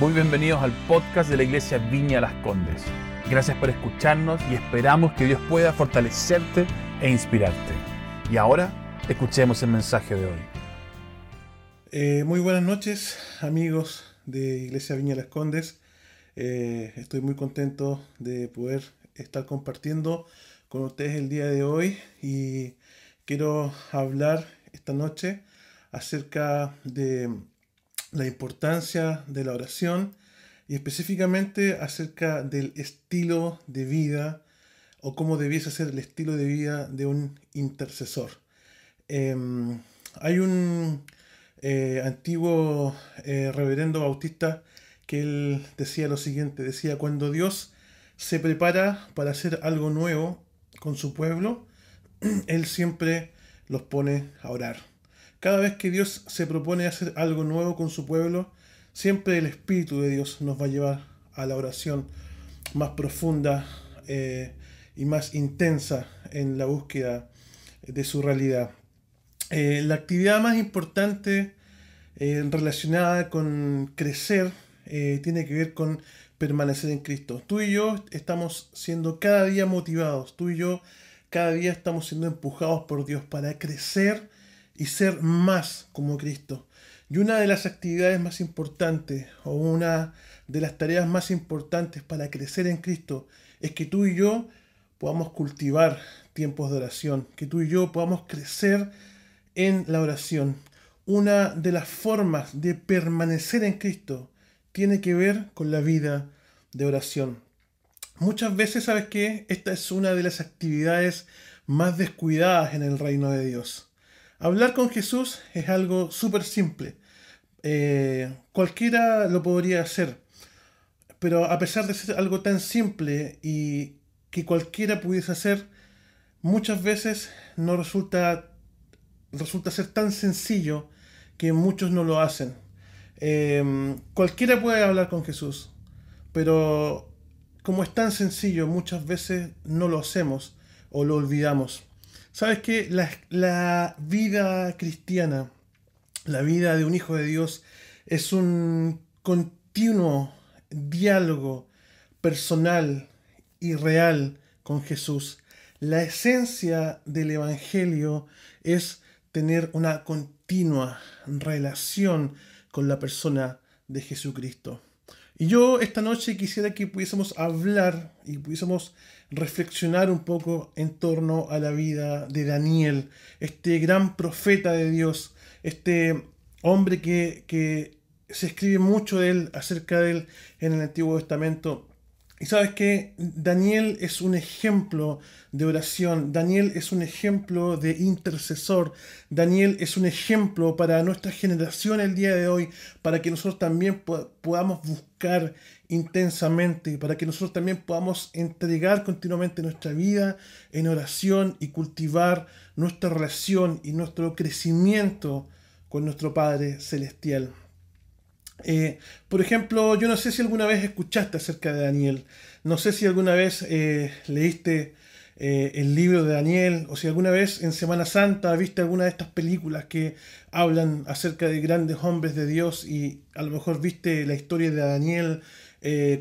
Muy bienvenidos al podcast de la Iglesia Viña Las Condes. Gracias por escucharnos y esperamos que Dios pueda fortalecerte e inspirarte. Y ahora, escuchemos el mensaje de hoy. Eh, muy buenas noches, amigos de Iglesia Viña Las Condes. Eh, estoy muy contento de poder estar compartiendo con ustedes el día de hoy y quiero hablar esta noche acerca de la importancia de la oración y específicamente acerca del estilo de vida o cómo debiese ser el estilo de vida de un intercesor. Em, hay un eh, antiguo eh, reverendo bautista que él decía lo siguiente, decía, cuando Dios se prepara para hacer algo nuevo con su pueblo, Él siempre los pone a orar. Cada vez que Dios se propone hacer algo nuevo con su pueblo, siempre el Espíritu de Dios nos va a llevar a la oración más profunda eh, y más intensa en la búsqueda de su realidad. Eh, la actividad más importante eh, relacionada con crecer tiene que ver con permanecer en Cristo. Tú y yo estamos siendo cada día motivados, tú y yo cada día estamos siendo empujados por Dios para crecer y ser más como Cristo. Y una de las actividades más importantes o una de las tareas más importantes para crecer en Cristo es que tú y yo podamos cultivar tiempos de oración, que tú y yo podamos crecer en la oración. Una de las formas de permanecer en Cristo tiene que ver con la vida de oración. Muchas veces, ¿sabes qué? Esta es una de las actividades más descuidadas en el reino de Dios. Hablar con Jesús es algo súper simple. Eh, cualquiera lo podría hacer. Pero a pesar de ser algo tan simple y que cualquiera pudiese hacer, muchas veces no resulta, resulta ser tan sencillo que muchos no lo hacen. Em, cualquiera puede hablar con Jesús, pero como es tan sencillo, muchas veces no lo hacemos o lo olvidamos. Sabes que la, vida cristiana, la vida de un hijo de Dios, es un continuo diálogo personal y real con Jesús. La esencia del Evangelio es tener una continua relación con la persona de Jesucristo. Y yo esta noche quisiera que pudiésemos hablar y pudiésemos reflexionar un poco en torno a la vida de Daniel, este gran profeta de Dios, este hombre que, que se escribe mucho de él, acerca de él en el Antiguo Testamento. Y sabes que Daniel es un ejemplo de oración, Daniel es un ejemplo de intercesor, Daniel es un ejemplo para nuestra generación el día de hoy, para que nosotros también podamos buscar intensamente, para que nosotros también podamos entregar continuamente nuestra vida en oración y cultivar nuestra relación y nuestro crecimiento con nuestro Padre Celestial. Eh, por ejemplo, yo no sé si alguna vez escuchaste acerca de Daniel, no sé si alguna vez eh, leíste eh, el libro de Daniel o si alguna vez en Semana Santa viste alguna de estas películas que hablan acerca de grandes hombres de Dios y a lo mejor viste la historia de Daniel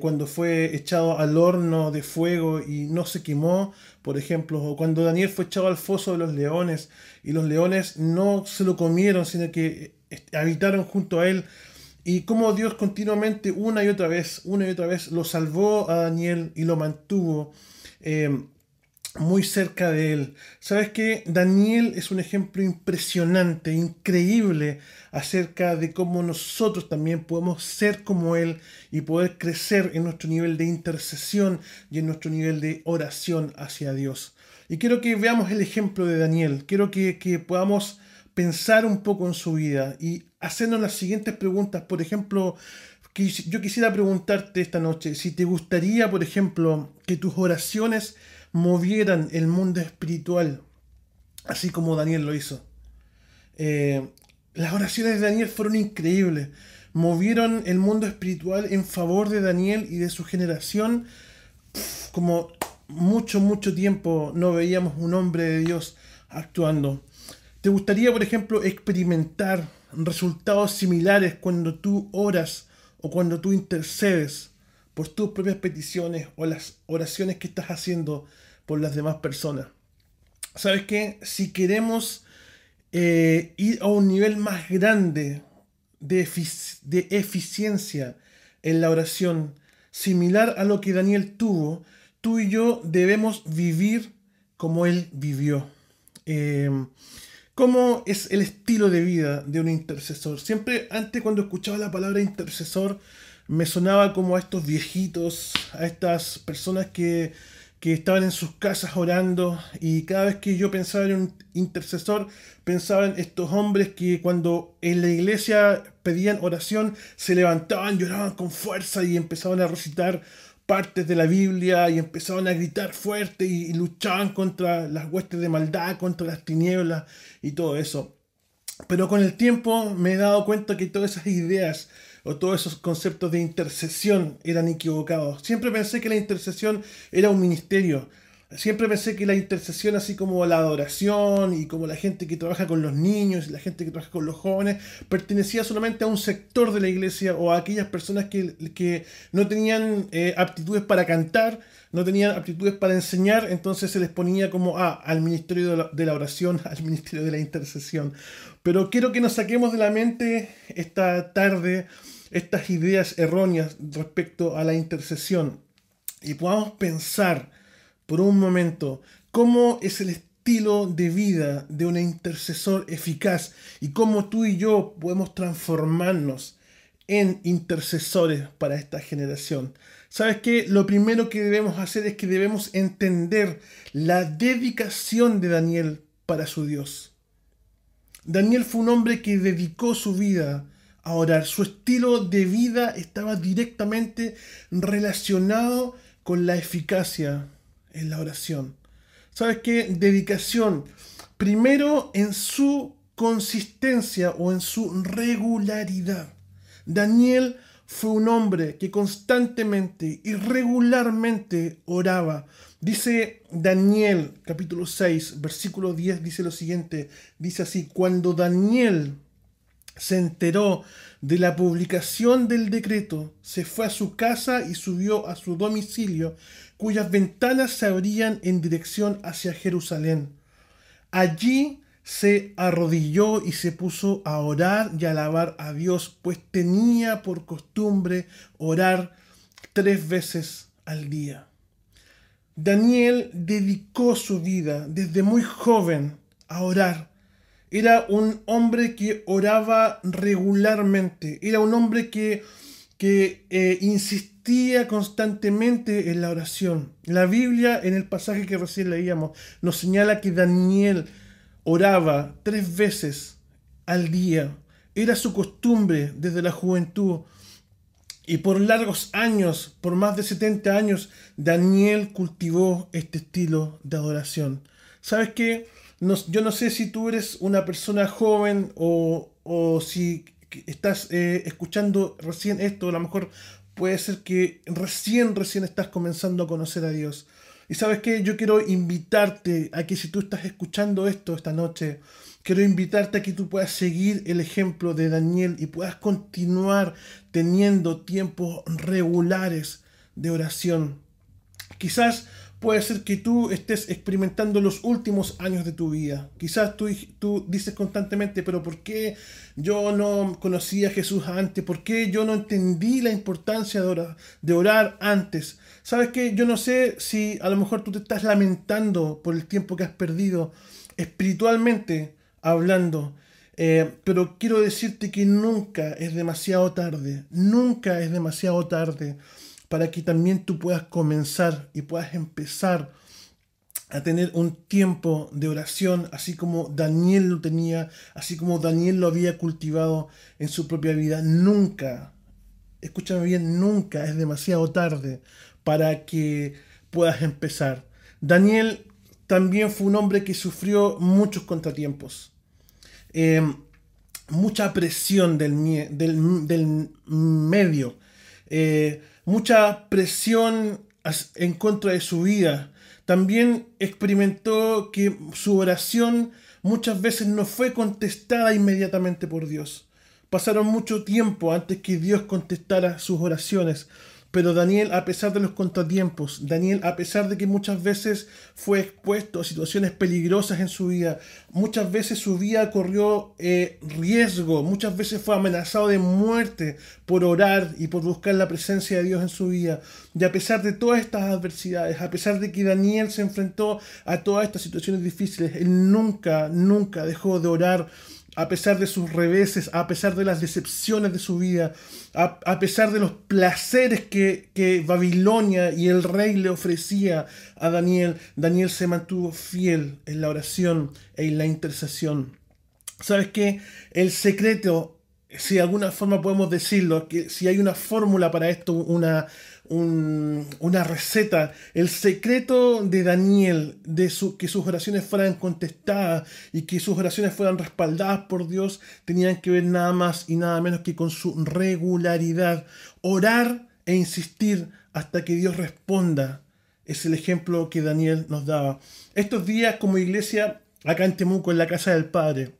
cuando fue echado al horno de fuego y no se quemó, por ejemplo, o cuando Daniel fue echado al foso de los leones y los leones no se lo comieron, sino que habitaron junto a él. Y cómo Dios continuamente, una y otra vez, una y otra vez, lo salvó a Daniel y lo mantuvo eh, muy cerca de él. ¿Sabes qué? Daniel es un ejemplo impresionante, increíble acerca de cómo nosotros también podemos ser como él y poder crecer en nuestro nivel de intercesión y en nuestro nivel de oración hacia Dios. Y quiero que veamos el ejemplo de Daniel. Quiero que, que podamos pensar un poco en su vida y hacernos las siguientes preguntas. Por ejemplo, yo quisiera preguntarte esta noche si te gustaría, por ejemplo, que tus oraciones movieran el mundo espiritual, así como Daniel lo hizo. Eh, las oraciones de Daniel fueron increíbles. Movieron el mundo espiritual en favor de Daniel y de su generación. como mucho, mucho tiempo no veíamos un hombre de Dios actuando. ¿Te gustaría, por ejemplo, experimentar resultados similares cuando tú oras o cuando tú intercedes por tus propias peticiones o las oraciones que estás haciendo por las demás personas. ¿Sabes qué? Si queremos eh, ir a un nivel más grande de, eficiencia en la oración, similar a lo que Daniel tuvo, tú y yo debemos vivir como él vivió. Eh, ¿Cómo es el estilo de vida de un intercesor? Siempre antes cuando escuchaba la palabra intercesor me sonaba como a estos viejitos, a estas personas que, que estaban en sus casas orando y cada vez que yo pensaba en un intercesor pensaba en estos hombres que cuando en la iglesia pedían oración se levantaban, lloraban con fuerza y empezaban a recitar partes de la Biblia y empezaban a gritar fuerte y, luchaban contra las huestes de maldad, contra las tinieblas y todo eso. Pero con el tiempo me he dado cuenta que todas esas ideas o todos esos conceptos de intercesión eran equivocados. Siempre pensé que la intercesión era un ministerio, Siempre pensé que la intercesión, así como la adoración y como la gente que trabaja con los niños y la gente que trabaja con los jóvenes, pertenecía solamente a un sector de la iglesia o a aquellas personas que, que no tenían eh, aptitudes para cantar, no tenían aptitudes para enseñar, entonces se les ponía como ah, al ministerio de la, de la oración, al ministerio de la intercesión. Pero quiero que nos saquemos de la mente esta tarde estas ideas erróneas respecto a la intercesión y podamos pensar por un momento cómo es el estilo de vida de un intercesor eficaz y cómo tú y yo podemos transformarnos en intercesores para esta generación. ¿Sabes qué? Lo primero que debemos hacer es que debemos entender la dedicación de Daniel para su Dios. Daniel fue un hombre que dedicó su vida a orar. Su estilo de vida estaba directamente relacionado con la eficacia en la oración. ¿Sabes qué? Dedicación. Primero en su consistencia o en su regularidad. Daniel fue un hombre que constantemente y regularmente oraba. Dice Daniel capítulo 6, versículo 10, dice lo siguiente, dice así, cuando Daniel se enteró de la publicación del decreto, se fue a su casa y subió a su domicilio cuyas ventanas se abrían en dirección hacia Jerusalén. Allí se arrodilló y se puso a orar y alabar a Dios, pues tenía por costumbre orar tres veces al día. Daniel dedicó su vida desde muy joven a orar. Era un hombre que oraba regularmente, era un hombre que, que eh, insistía constantemente en la oración. La Biblia, en el pasaje que recién leíamos, nos señala que Daniel oraba tres veces al día. Era su costumbre desde la juventud. Y por largos años, por más de 70 años, Daniel cultivó este estilo de adoración. ¿Sabes qué? Yo no sé si tú eres una persona joven o, o si estás eh, escuchando recién esto, a lo mejor puede ser que recién, recién estás comenzando a conocer a Dios. Y sabes que yo quiero invitarte a que si tú estás escuchando esto esta noche, quiero invitarte a que tú puedas seguir el ejemplo de Daniel y puedas continuar teniendo tiempos regulares de oración. Quizás puede ser que tú estés experimentando los últimos años de tu vida. Quizás tú, tú dices constantemente, pero ¿por qué yo no conocí a Jesús antes? ¿Por qué yo no entendí la importancia de orar, de orar antes? ¿Sabes qué? Yo no sé si a lo mejor tú te estás lamentando por el tiempo que has perdido espiritualmente hablando. Eh, pero quiero decirte que nunca es demasiado tarde, nunca es demasiado tarde para que también tú puedas comenzar y puedas empezar a tener un tiempo de oración, así como Daniel lo tenía, así como Daniel lo había cultivado en su propia vida. Nunca, escúchame bien, nunca es demasiado tarde para que puedas empezar. Daniel también fue un hombre que sufrió muchos contratiempos, em, mucha presión del, del, medio. Eh, mucha presión en contra de su vida. También experimentó que su oración muchas veces no fue contestada inmediatamente por Dios. Pasaron mucho tiempo antes que Dios contestara sus oraciones. Pero Daniel, a pesar de los contratiempos, Daniel, a pesar de que muchas veces fue expuesto a situaciones peligrosas en su vida, muchas veces su vida corrió eh, riesgo, muchas veces fue amenazado de muerte por orar y por buscar la presencia de Dios en su vida. Y a pesar de todas estas adversidades, a pesar de que Daniel se enfrentó a todas estas situaciones difíciles, él nunca, nunca dejó de orar a pesar de sus reveses, a pesar de las decepciones de su vida, a, pesar de los placeres que, que, Babilonia y el rey le ofrecía a Daniel, Daniel se mantuvo fiel en la oración e en la intercesión. ¿Sabes qué? El secreto, si de alguna forma podemos decirlo, que si hay una fórmula para esto, una, una receta, el secreto de Daniel, de su, que sus oraciones fueran contestadas y que sus oraciones fueran respaldadas por Dios, tenían que ver nada más y nada menos que con su regularidad. Orar e insistir hasta que Dios responda. Es el ejemplo que Daniel nos daba. Estos días como iglesia, acá en Temuco, en la casa del Padre,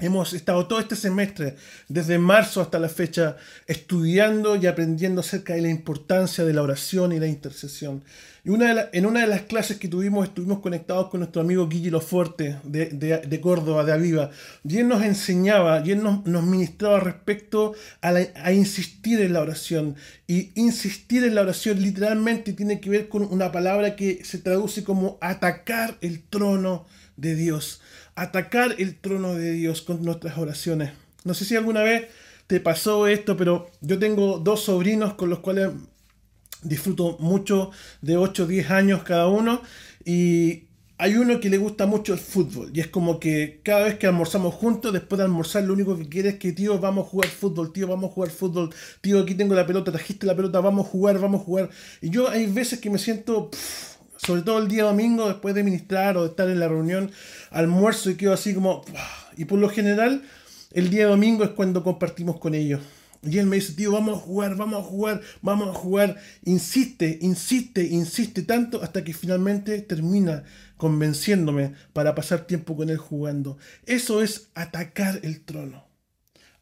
Hemos estado todo este semestre, desde marzo hasta la fecha, estudiando y aprendiendo acerca de la importancia de la oración y la intercesión. Y una en una de las clases que tuvimos, estuvimos conectados con nuestro amigo Guille Loforte de, de, Córdoba, de Aviva. Y él nos enseñaba, y él nos, ministraba respecto a, a insistir en la oración. Y insistir en la oración literalmente tiene que ver con una palabra que se traduce como atacar el trono de Dios atacar el trono de Dios con nuestras oraciones. No sé si alguna vez te pasó esto, pero yo tengo dos sobrinos con los cuales disfruto mucho de 8 o 10 años cada uno y hay uno que le gusta mucho el fútbol y es como que cada vez que almorzamos juntos, después de almorzar, lo único que quiere es que, tío, vamos a jugar fútbol, tío, vamos a jugar fútbol, tío, aquí tengo la pelota, trajiste la pelota, vamos a jugar, vamos a jugar. Y yo hay veces que me siento sobre todo el día domingo, después de ministrar o de estar en la reunión, almuerzo y quedo así como... Y por lo general, el día domingo es cuando compartimos con ellos. Y él me dice, tío, vamos a jugar, vamos a jugar, vamos a jugar. Insiste, insiste, insiste tanto hasta que finalmente termina convenciéndome para pasar tiempo con él jugando. Eso es atacar el trono.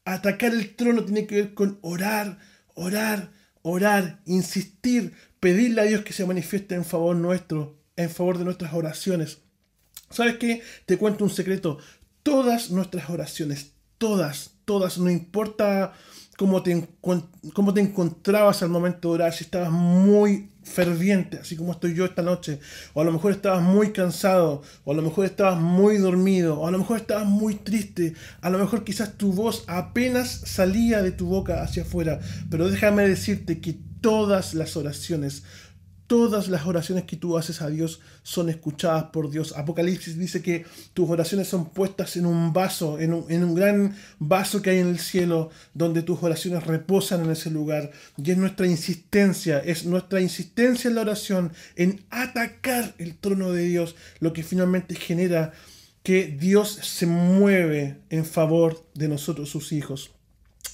Atacar el trono tiene que ver con orar, orar, orar, insistir, pedirle a Dios que se manifieste en favor nuestro, en favor de nuestras oraciones. ¿Sabes qué? Te cuento un secreto. Todas nuestras oraciones, todas, todas, no importa cómo te, cómo te encontrabas al momento de orar, si estabas muy ferviente, así como estoy yo esta noche, o a lo mejor estabas muy cansado, o a lo mejor estabas muy dormido, o a lo mejor estabas muy triste, a lo mejor quizás tu voz apenas salía de tu boca hacia afuera, pero déjame decirte que todas las oraciones, todas las oraciones que tú haces a Dios son escuchadas por Dios. Apocalipsis dice que tus oraciones son puestas en un vaso, en un, gran vaso que hay en el cielo, donde tus oraciones reposan en ese lugar. Y es nuestra insistencia, es nuestra insistencia en la oración, en atacar el trono de Dios, lo que finalmente genera que Dios se mueve en favor de nosotros, sus hijos.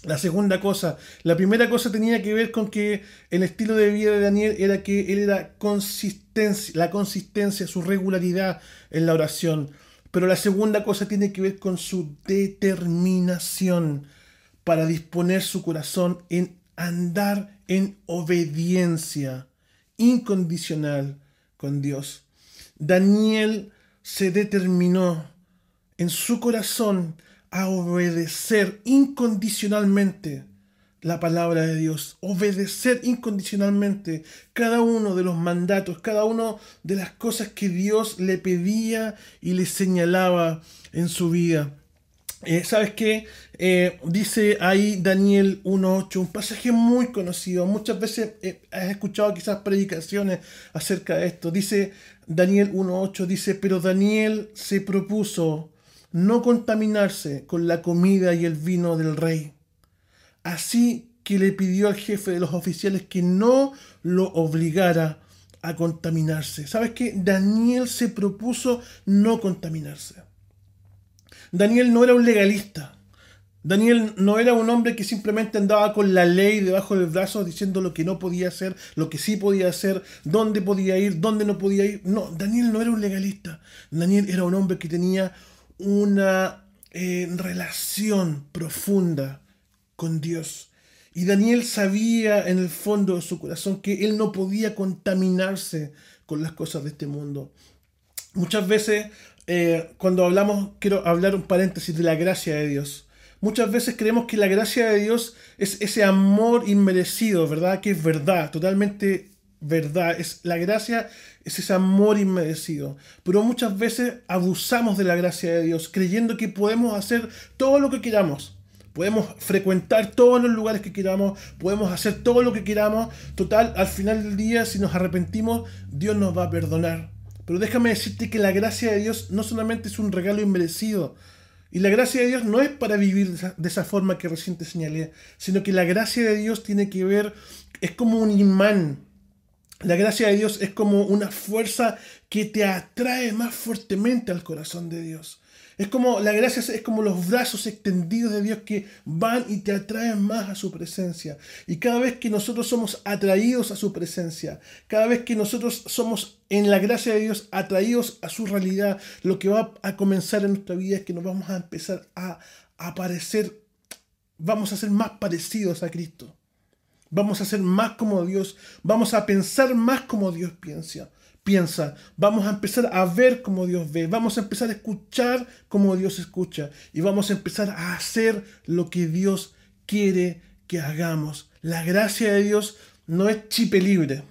La segunda cosa, la primera cosa tenía que ver con que el estilo de vida de Daniel era que él era consistencia, la consistencia, su regularidad en la oración. Pero la segunda cosa tiene que ver con su determinación para disponer su corazón en andar en obediencia incondicional con Dios. Daniel se determinó en su corazón a obedecer incondicionalmente la palabra de Dios, obedecer incondicionalmente cada uno de los mandatos, cada una de las cosas que Dios le pedía y le señalaba en su vida. Eh, ¿Sabes qué? Eh, dice ahí Daniel 1.8, un pasaje muy conocido. Muchas veces eh, has escuchado quizás predicaciones acerca de esto. Dice Daniel 1.8, dice, pero Daniel se propuso no contaminarse con la comida y el vino del rey. Así que le pidió al jefe de los oficiales que no lo obligara a contaminarse. ¿Sabes qué? Daniel se propuso no contaminarse. Daniel no era un legalista. Daniel no era un hombre que simplemente andaba con la ley debajo del brazo diciendo lo que no podía hacer, lo que sí podía hacer, dónde podía ir, dónde no podía ir. No, Daniel no era un legalista. Daniel era un hombre que tenía una eh, relación profunda con Dios. Y Daniel sabía en el fondo de su corazón que él no podía contaminarse con las cosas de este mundo. Muchas veces, eh, cuando hablamos, quiero hablar un paréntesis de la gracia de Dios. Muchas veces creemos que la gracia de Dios es ese amor inmerecido, ¿verdad? Que es verdad, totalmente verdad. Es, la gracia es ese amor inmerecido. Pero muchas veces abusamos de la gracia de Dios, creyendo que podemos hacer todo lo que queramos. Podemos frecuentar todos los lugares que queramos, podemos hacer todo lo que queramos. Total, al final del día, si nos arrepentimos, Dios nos va a perdonar. Pero déjame decirte que la gracia de Dios no solamente es un regalo inmerecido, y la gracia de Dios no es para vivir de esa, forma que recién te señalé, sino que la gracia de Dios tiene que ver, es como un imán la gracia de Dios es como una fuerza que te atrae más fuertemente al corazón de Dios. Es como la gracia es como los brazos extendidos de Dios que van y te atraen más a su presencia. Y cada vez que nosotros somos atraídos a su presencia, cada vez que nosotros somos en la gracia de Dios atraídos a su realidad, lo que va a comenzar en nuestra vida es que nos vamos a empezar a aparecer, vamos a ser más parecidos a Cristo. Vamos a ser más como Dios. Vamos a pensar más como Dios piensa. Piensa. Vamos a empezar a ver como Dios ve. Vamos a empezar a escuchar como Dios escucha. Y vamos a empezar a hacer lo que Dios quiere que hagamos. La gracia de Dios no es chipe libre.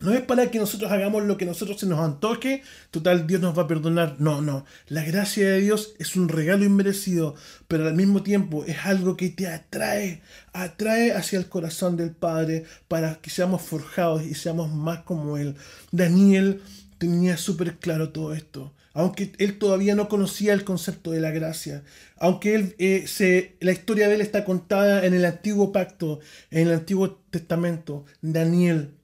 No es para que nosotros hagamos lo que nosotros se nos antoje, total Dios nos va a perdonar. No, no. La gracia de Dios es un regalo inmerecido, pero al mismo tiempo es algo que te atrae, atrae hacia el corazón del Padre para que seamos forjados y seamos más como Él. Daniel tenía súper claro todo esto. Aunque él todavía no conocía el concepto de la gracia, aunque él, eh, se, la historia de él está contada en el antiguo pacto, en el antiguo testamento, Daniel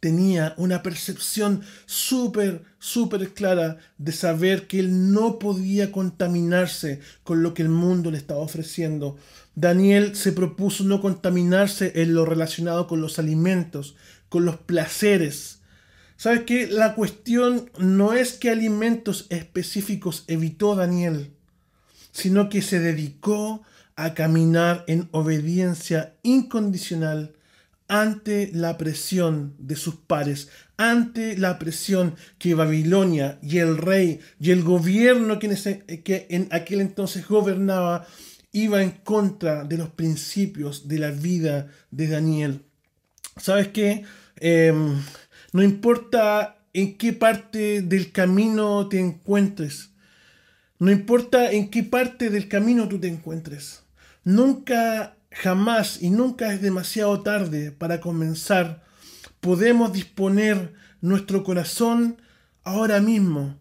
tenía una percepción súper, súper clara de saber que él no podía contaminarse con lo que el mundo le estaba ofreciendo. Daniel se propuso no contaminarse en lo relacionado con los alimentos, con los placeres. ¿Sabes qué? La cuestión no es qué alimentos específicos evitó Daniel, sino que se dedicó a caminar en obediencia incondicional ante la presión de sus pares, ante la presión que Babilonia y el rey y el gobierno que en, aquel entonces gobernaba iba en contra de los principios de la vida de Daniel. ¿Sabes qué? Em, no importa en qué parte del camino te encuentres, no importa en qué parte del camino tú te encuentres, nunca jamás y nunca es demasiado tarde para comenzar. Podemos disponer nuestro corazón ahora mismo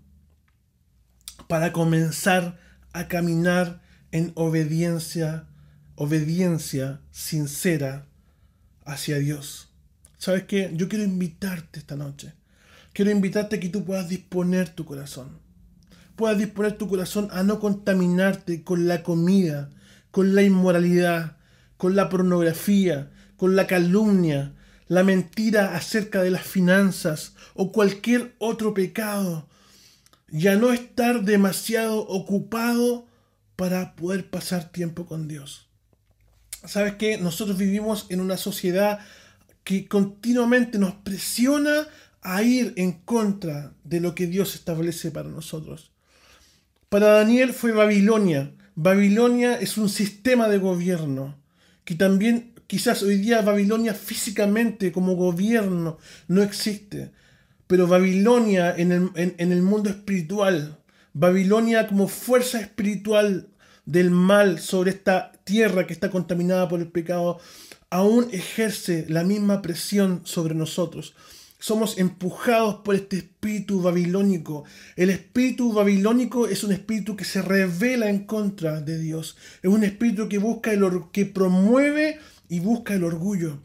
para comenzar a caminar en obediencia, obediencia sincera hacia Dios. ¿Sabes qué? Yo quiero invitarte esta noche. Quiero invitarte a que tú puedas disponer tu corazón. Puedas disponer tu corazón a no contaminarte con la comida, con la inmoralidad, con la pornografía, con la calumnia, la mentira acerca de las finanzas o cualquier otro pecado. Ya no estar demasiado ocupado para poder pasar tiempo con Dios. ¿Sabes qué? Nosotros vivimos en una sociedad que continuamente nos presiona a ir en contra de lo que Dios establece para nosotros. Para Daniel fue Babilonia. Babilonia es un sistema de gobierno que también quizás hoy día Babilonia físicamente como gobierno no existe, pero Babilonia en el, en, el mundo espiritual, Babilonia como fuerza espiritual del mal sobre esta tierra que está contaminada por el pecado, aún ejerce la misma presión sobre nosotros somos empujados por este espíritu babilónico. El espíritu babilónico es un espíritu que se revela en contra de Dios. Es un espíritu que busca el que promueve y busca el orgullo.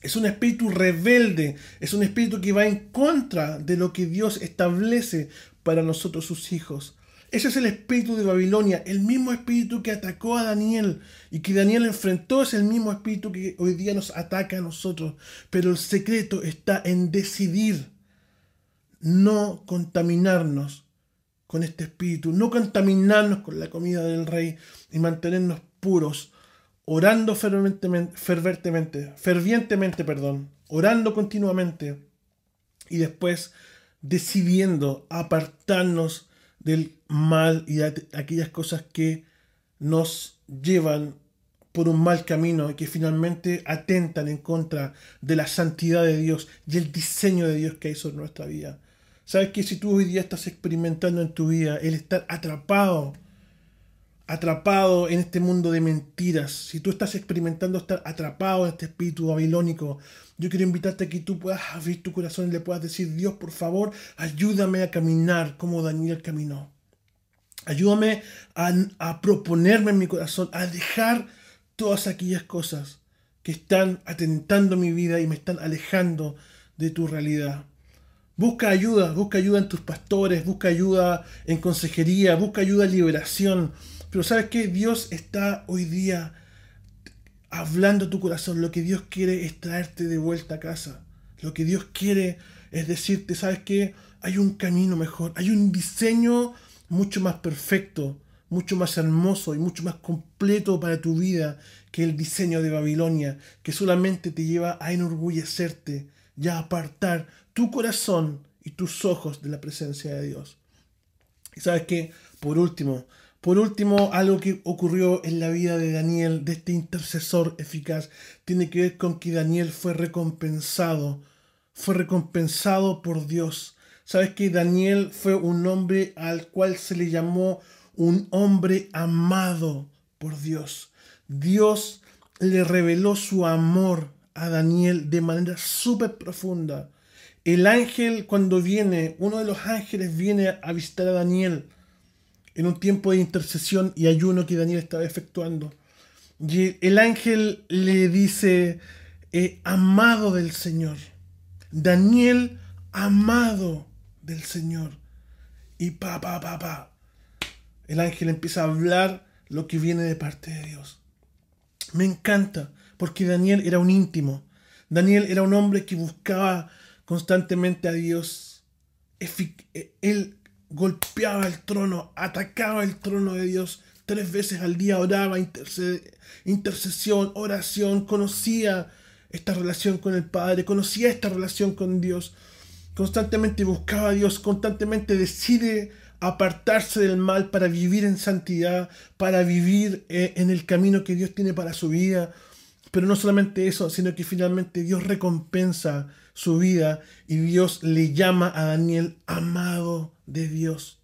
Es un espíritu rebelde, es un espíritu que va en contra de lo que Dios establece para nosotros sus hijos. Ese es el espíritu de Babilonia, el mismo espíritu que atacó a Daniel y que Daniel enfrentó es el mismo espíritu que hoy día nos ataca a nosotros. Pero el secreto está en decidir no contaminarnos con este espíritu, no contaminarnos con la comida del rey y mantenernos puros, orando fervientemente, fervientemente, fervientemente, perdón, orando continuamente y después decidiendo apartarnos del mal y aquellas cosas que nos llevan por un mal camino y que finalmente atentan en contra de la santidad de Dios y el diseño de Dios que hay sobre nuestra vida. Sabes que si tú hoy día estás experimentando en tu vida el estar atrapado atrapado en este mundo de mentiras, si tú estás experimentando estar atrapado en este espíritu babilónico, yo quiero invitarte a que tú puedas abrir tu corazón y le puedas decir, Dios, por favor, ayúdame a caminar como Daniel caminó. Ayúdame a, proponerme en mi corazón, a dejar todas aquellas cosas que están atentando mi vida y me están alejando de tu realidad. Busca ayuda, busca ayuda en tus pastores, busca ayuda en consejería, busca ayuda en liberación. Pero sabes que Dios está hoy día hablando a tu corazón. Lo que Dios quiere es traerte de vuelta a casa. Lo que Dios quiere es decirte, sabes que hay un camino mejor, hay un diseño mucho más perfecto, mucho más hermoso y mucho más completo para tu vida que el diseño de Babilonia, que solamente te lleva a enorgullecerte y a apartar tu corazón y tus ojos de la presencia de Dios. Y sabes que, por último, por último, algo que ocurrió en la vida de Daniel, de este intercesor eficaz, tiene que ver con que Daniel fue recompensado, fue recompensado por Dios. Sabes que Daniel fue un hombre al cual se le llamó un hombre amado por Dios. Dios le reveló su amor a Daniel de manera súper profunda. El ángel cuando viene, uno de los ángeles viene a visitar a Daniel en un tiempo de intercesión y ayuno que Daniel estaba efectuando. Y el ángel le dice, eh, amado del Señor. Daniel, amado del Señor. Y pa, pa, pa, pa. El ángel empieza a hablar lo que viene de parte de Dios. Me encanta, porque Daniel era un íntimo. Daniel era un hombre que buscaba constantemente a Dios. Él golpeaba el trono, atacaba el trono de Dios. Tres veces al día oraba, intercesión, oración, conocía esta relación con el Padre, conocía esta relación con Dios. Constantemente buscaba a Dios, constantemente decide apartarse del mal para vivir en santidad, para vivir eh, en el camino que Dios tiene para su vida. Pero no solamente eso, sino que finalmente Dios recompensa su vida y Dios le llama a Daniel amado de Dios.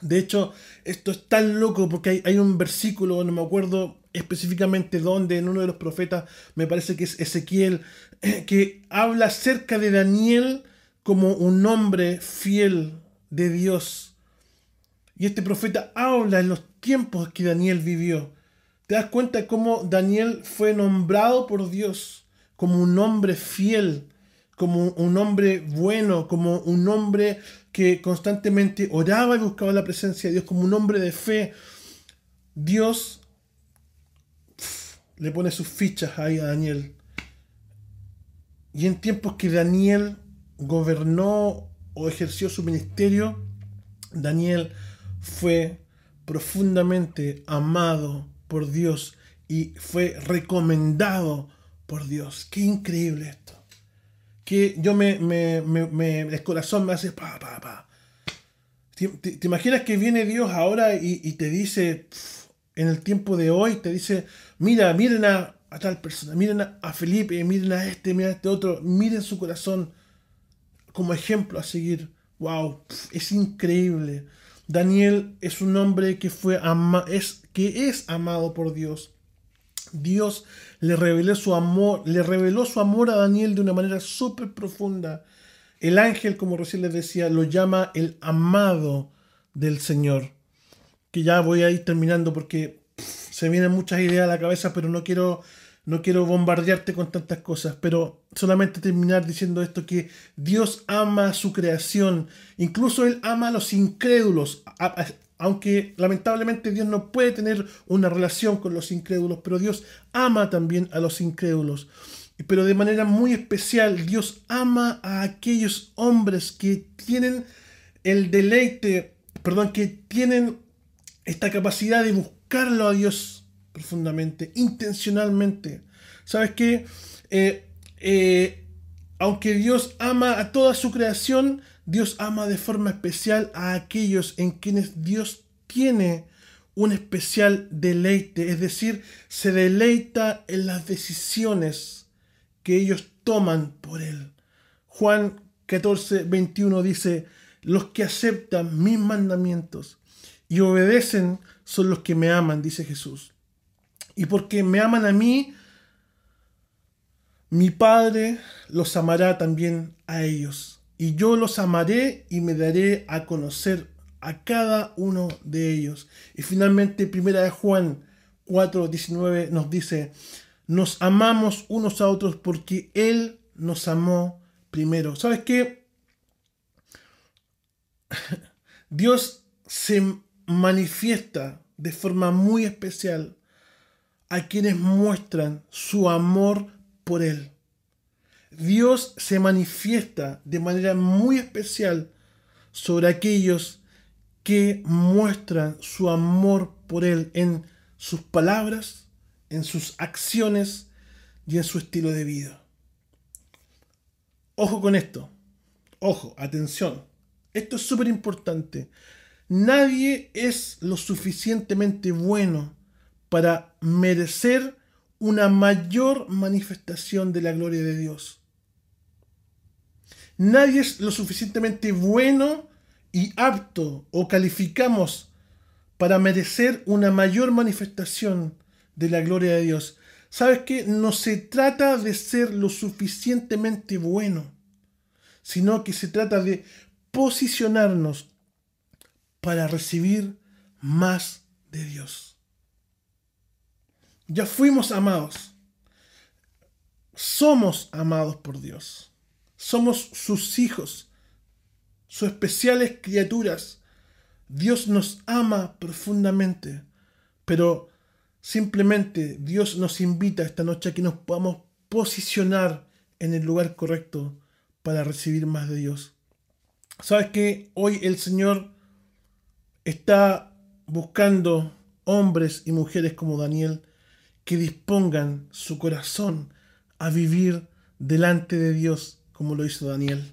De hecho, esto es tan loco porque hay, un versículo, no me acuerdo específicamente dónde, en uno de los profetas, me parece que es Ezequiel, que habla acerca de Daniel como un hombre fiel de Dios. Y este profeta habla en los tiempos que Daniel vivió. Te das cuenta cómo Daniel fue nombrado por Dios como un hombre fiel, como un hombre bueno, como un hombre que constantemente oraba y buscaba la presencia de Dios, como un hombre de fe. Dios le pone sus fichas ahí a Daniel. Y en tiempos que Daniel gobernó o ejerció su ministerio, Daniel fue profundamente amado por Dios y fue recomendado por Dios. Qué increíble esto. Que yo me, me, me, el corazón me hace pa, pa, pa. ¿Te, imaginas que viene Dios ahora y, te dice, en el tiempo de hoy, te dice, mira, miren a, tal persona, miren a, Felipe, miren a este, miren a este otro, miren su corazón como ejemplo a seguir. Wow, es increíble. Daniel es un hombre que fue ama es, que es amado por Dios. Dios le reveló su amor, le reveló su amor a Daniel de una manera súper profunda. El ángel, como recién les decía, lo llama el amado del Señor. Que ya voy a ir terminando porque se vienen muchas ideas a la cabeza, pero no quiero no quiero bombardearte con tantas cosas, pero solamente terminar diciendo esto que Dios ama su creación, incluso Él ama a los incrédulos, aunque lamentablemente Dios no puede tener una relación con los incrédulos, pero Dios ama también a los incrédulos. Pero de manera muy especial, Dios ama a aquellos hombres que tienen el deleite, perdón, que tienen esta capacidad de buscarlo a Dios profundamente, intencionalmente. ¿Sabes qué? Eh, eh, aunque Dios ama a toda su creación, Dios ama de forma especial a aquellos en quienes Dios tiene un especial deleite, es decir, se deleita en las decisiones que ellos toman por Él. Juan 14, 21 dice, los que aceptan mis mandamientos y obedecen son los que me aman, dice Jesús. Y porque me aman a mí, mi Padre los amará también a ellos. Y yo los amaré y me daré a conocer a cada uno de ellos. Y finalmente, primera de Juan 4:19 nos dice, nos amamos unos a otros porque Él nos amó primero. ¿Sabes qué? Dios se manifiesta de forma muy especial a quienes muestran su amor por Él. Dios se manifiesta de manera muy especial sobre aquellos que muestran su amor por Él en sus palabras, en sus acciones y en su estilo de vida. Ojo con esto. Ojo, atención. Esto es súper importante. Nadie es lo suficientemente bueno para merecer una mayor manifestación de la gloria de Dios. Nadie es lo suficientemente bueno y apto o calificamos para merecer una mayor manifestación de la gloria de Dios. ¿Sabes qué? No se trata de ser lo suficientemente bueno, sino que se trata de posicionarnos para recibir más de Dios. Ya fuimos amados. Somos amados por Dios. Somos sus hijos sus especiales criaturas. Dios nos ama profundamente, pero simplemente Dios nos invita esta noche a que nos podamos posicionar en el lugar correcto para recibir más de Dios. ¿Sabes que hoy el Señor está buscando hombres y mujeres como Daniel que dispongan su corazón a vivir delante de Dios como lo hizo Daniel?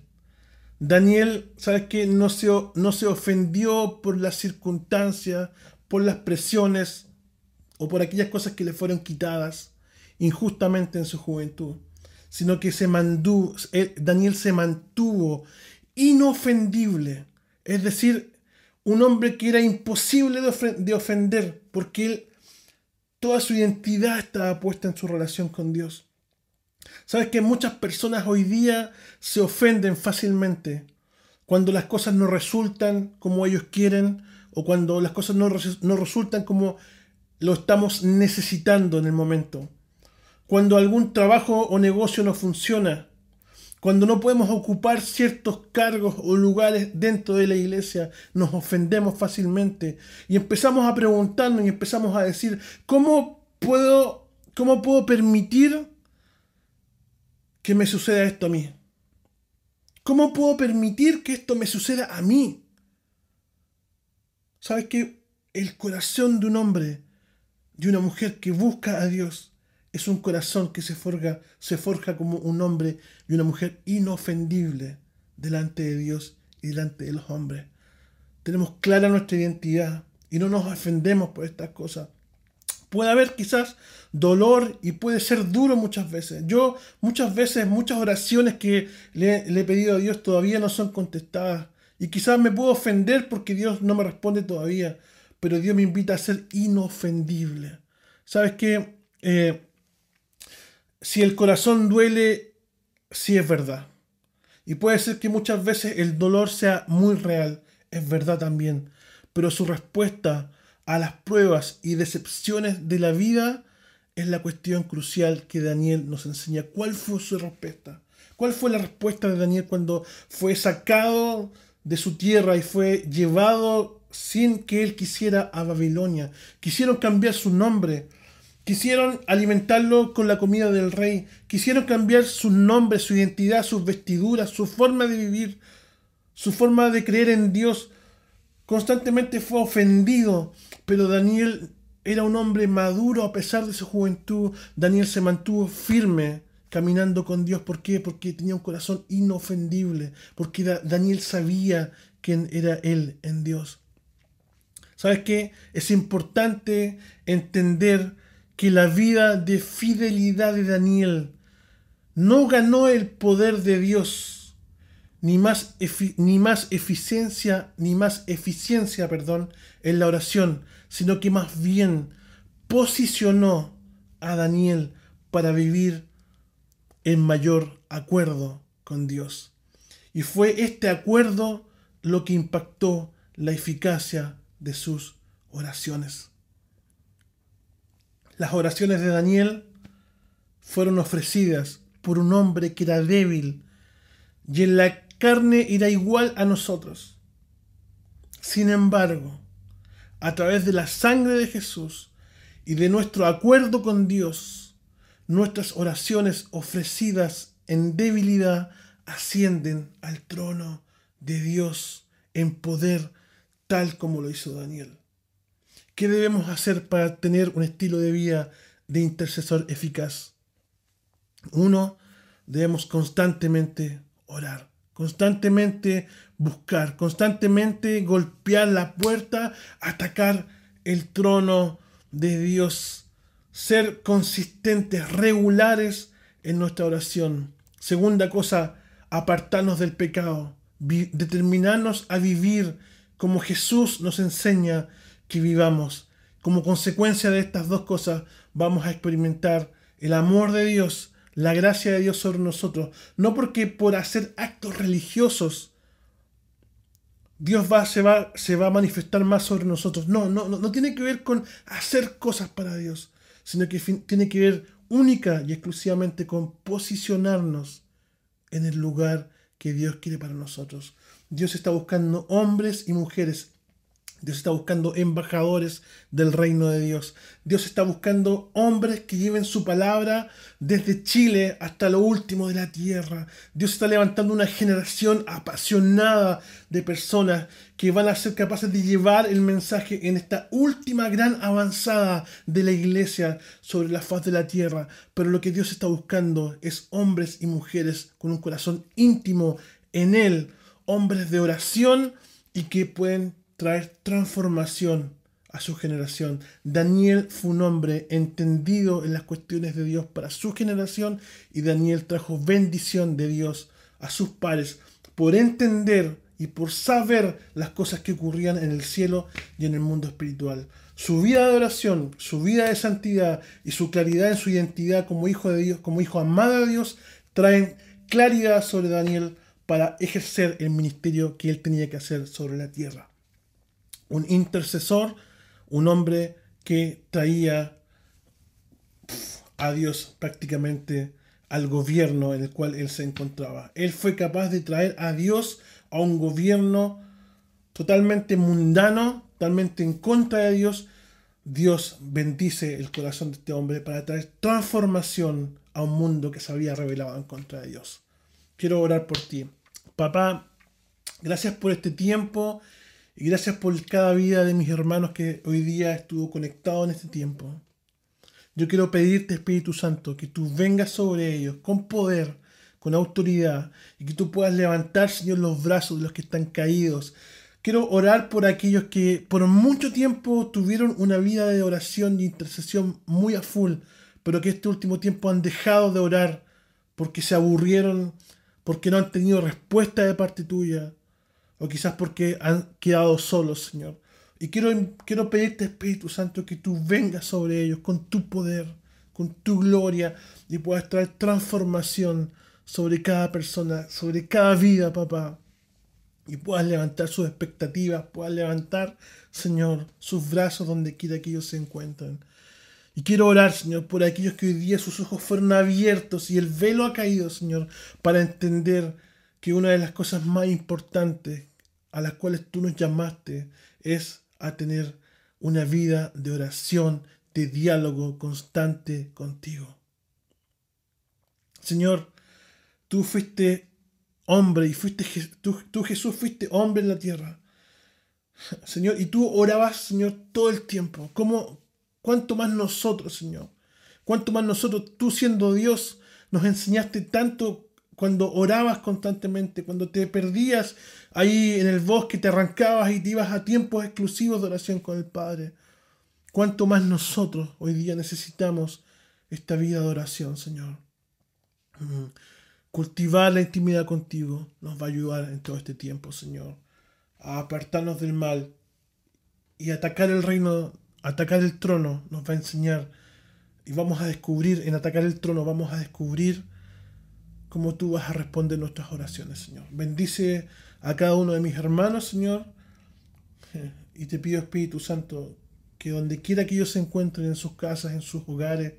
Daniel, ¿sabes qué? No se, no se ofendió por las circunstancias, por las presiones o por aquellas cosas que le fueron quitadas injustamente en su juventud, sino que se mantuvo, Daniel se mantuvo inofendible, es decir, un hombre que era imposible de ofender, porque él, toda su identidad estaba puesta en su relación con Dios. Sabes que muchas personas hoy día se ofenden fácilmente cuando las cosas no resultan como ellos quieren o cuando las cosas no, no resultan como lo estamos necesitando en el momento. Cuando algún trabajo o negocio no funciona. Cuando no podemos ocupar ciertos cargos o lugares dentro de la iglesia, nos ofendemos fácilmente y empezamos a preguntarnos y empezamos a decir, ¿cómo puedo, cómo puedo permitir que me suceda esto a mí? ¿Cómo puedo permitir que esto me suceda a mí? ¿Sabes que el corazón de un hombre, de una mujer que busca a Dios, es un corazón que se forja, se forja como un hombre y una mujer inofendible delante de Dios y delante de los hombres? Tenemos clara nuestra identidad y no nos ofendemos por estas cosas. Puede haber quizás dolor y puede ser duro muchas veces. Yo muchas veces, muchas oraciones que le, he pedido a Dios todavía no son contestadas. Y quizás me puedo ofender porque Dios no me responde todavía. Pero Dios me invita a ser inofendible. ¿Sabes qué? Eh, si el corazón duele, sí es verdad. Y puede ser que muchas veces el dolor sea muy real. Es verdad también. Pero su respuesta a las pruebas y decepciones de la vida es la cuestión crucial que Daniel nos enseña. ¿Cuál fue su respuesta? ¿Cuál fue la respuesta de Daniel cuando fue sacado de su tierra y fue llevado sin que él quisiera a Babilonia? Quisieron cambiar su nombre, quisieron alimentarlo con la comida del rey, quisieron cambiar su nombre, su identidad, sus vestiduras, su forma de vivir, su forma de creer en Dios. Constantemente fue ofendido pero Daniel era un hombre maduro a pesar de su juventud. Daniel se mantuvo firme caminando con Dios. ¿Por qué? Porque tenía un corazón inofendible. Porque Daniel sabía quién era él en Dios. ¿Sabes qué? Es importante entender que la vida de fidelidad de Daniel no ganó el poder de Dios, ni más, ni más eficiencia, ni más eficiencia, perdón, en la oración, sino que más bien posicionó a Daniel para vivir en mayor acuerdo con Dios. Y fue este acuerdo lo que impactó la eficacia de sus oraciones. Las oraciones de Daniel fueron ofrecidas por un hombre que era débil y en la carne era igual a nosotros. Sin embargo, a través de la sangre de Jesús y de nuestro acuerdo con Dios, nuestras oraciones ofrecidas en debilidad ascienden al trono de Dios en poder, tal como lo hizo Daniel. ¿Qué debemos hacer para tener un estilo de vida de intercesor eficaz? Uno, debemos constantemente orar, constantemente buscar, constantemente golpear la puerta, atacar el trono de Dios, ser consistentes, regulares en nuestra oración. Segunda cosa, apartarnos del pecado, determinarnos a vivir como Jesús nos enseña que vivamos. Como consecuencia de estas dos cosas vamos a experimentar el amor de Dios, la gracia de Dios sobre nosotros. No porque por hacer actos religiosos Dios va, se, va, se va a manifestar más sobre nosotros. No, no, no, no tiene que ver con hacer cosas para Dios, sino que tiene que ver única y exclusivamente con posicionarnos en el lugar que Dios quiere para nosotros. Dios está buscando hombres y mujeres Dios está buscando embajadores del reino de Dios. Dios está buscando hombres que lleven su palabra desde Chile hasta lo último de la tierra. Dios está levantando una generación apasionada de personas que van a ser capaces de llevar el mensaje en esta última gran avanzada de la iglesia sobre la faz de la tierra. Pero lo que Dios está buscando es hombres y mujeres con un corazón íntimo en Él, hombres de oración y que pueden traer transformación a su generación. Daniel fue un hombre entendido en las cuestiones de Dios para su generación y Daniel trajo bendición de Dios a sus pares por entender y por saber las cosas que ocurrían en el cielo y en el mundo espiritual. Su vida de oración, su vida de santidad y su claridad en su identidad como hijo de Dios, como hijo amado de Dios, traen claridad sobre Daniel para ejercer el ministerio que él tenía que hacer sobre la tierra un intercesor, un hombre que traía a Dios prácticamente al gobierno en el cual él se encontraba. Él fue capaz de traer a Dios a un gobierno totalmente mundano, totalmente en contra de Dios. Dios bendice el corazón de este hombre para traer transformación a un mundo que se había revelado en contra de Dios. Quiero orar por ti. Papá, gracias por este tiempo y gracias por cada vida de mis hermanos que hoy día estuvo conectado en este tiempo. Yo quiero pedirte, Espíritu Santo, que tú vengas sobre ellos con poder, con autoridad, y que tú puedas levantar, Señor, los brazos de los que están caídos. Quiero orar por aquellos que por mucho tiempo tuvieron una vida de oración y intercesión muy a full, pero que este último tiempo han dejado de orar porque se aburrieron, porque no han tenido respuesta de parte tuya o quizás porque han quedado solos, Señor. Y quiero, quiero pedirte, Espíritu Santo, que tú vengas sobre ellos con tu poder, con tu gloria, y puedas traer transformación sobre cada persona, sobre cada vida, papá. Y puedas levantar sus expectativas, puedas levantar, Señor, sus brazos donde quiera que ellos se encuentren. Y quiero orar, Señor, por aquellos que hoy día sus ojos fueron abiertos y el velo ha caído, Señor, para entender que una de las cosas más importantes a las cuales tú nos llamaste es a tener una vida de oración, de diálogo constante contigo. Señor, tú fuiste hombre y fuiste tú, tú Jesús fuiste hombre en la tierra. Señor, y tú orabas, Señor, todo el tiempo. ¿Cómo, cuánto más nosotros, Señor. Cuánto más nosotros, tú siendo Dios, nos enseñaste tanto cuando orabas constantemente, cuando te perdías ahí en el bosque, te arrancabas y te ibas a tiempos exclusivos de oración con el Padre. Cuánto más nosotros hoy día necesitamos esta vida de oración, Señor. Mm. Cultivar la intimidad contigo nos va a ayudar en todo este tiempo, Señor, a apartarnos del mal y atacar el reino, atacar el trono, nos va a enseñar y vamos a descubrir, en atacar el trono, vamos a descubrir cómo tú vas a responder nuestras oraciones, Señor. Bendice a cada uno de mis hermanos, Señor, y te pido, Espíritu Santo, que donde quiera que ellos se encuentren, en sus casas, en sus hogares,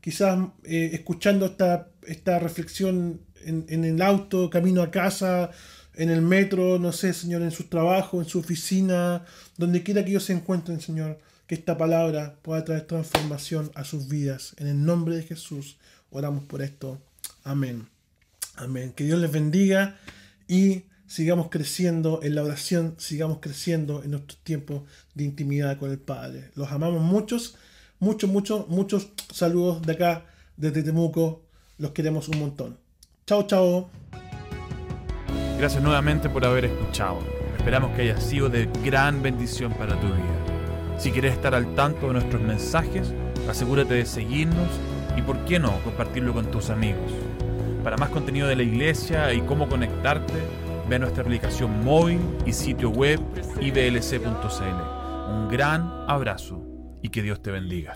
quizás eh, escuchando esta, esta reflexión en, el auto, camino a casa, en el metro, no sé, Señor, en su trabajo, en su oficina, donde quiera que ellos se encuentren, Señor, que esta palabra pueda traer transformación a sus vidas. En el nombre de Jesús oramos por esto. Amén. Amén. Que Dios les bendiga y sigamos creciendo en la oración, sigamos creciendo en nuestros tiempos de intimidad con el Padre. Los amamos muchos, muchos, muchos, muchos saludos de acá, desde Temuco. Los queremos un montón. Chao, chao. Gracias nuevamente por haber escuchado. Esperamos que haya sido de gran bendición para tu vida. Si quieres estar al tanto de nuestros mensajes, asegúrate de seguirnos y, por qué no, compartirlo con tus amigos. Para más contenido de la iglesia y cómo conectarte, ve nuestra aplicación móvil y sitio web iblc.cl. Un gran abrazo y que Dios te bendiga.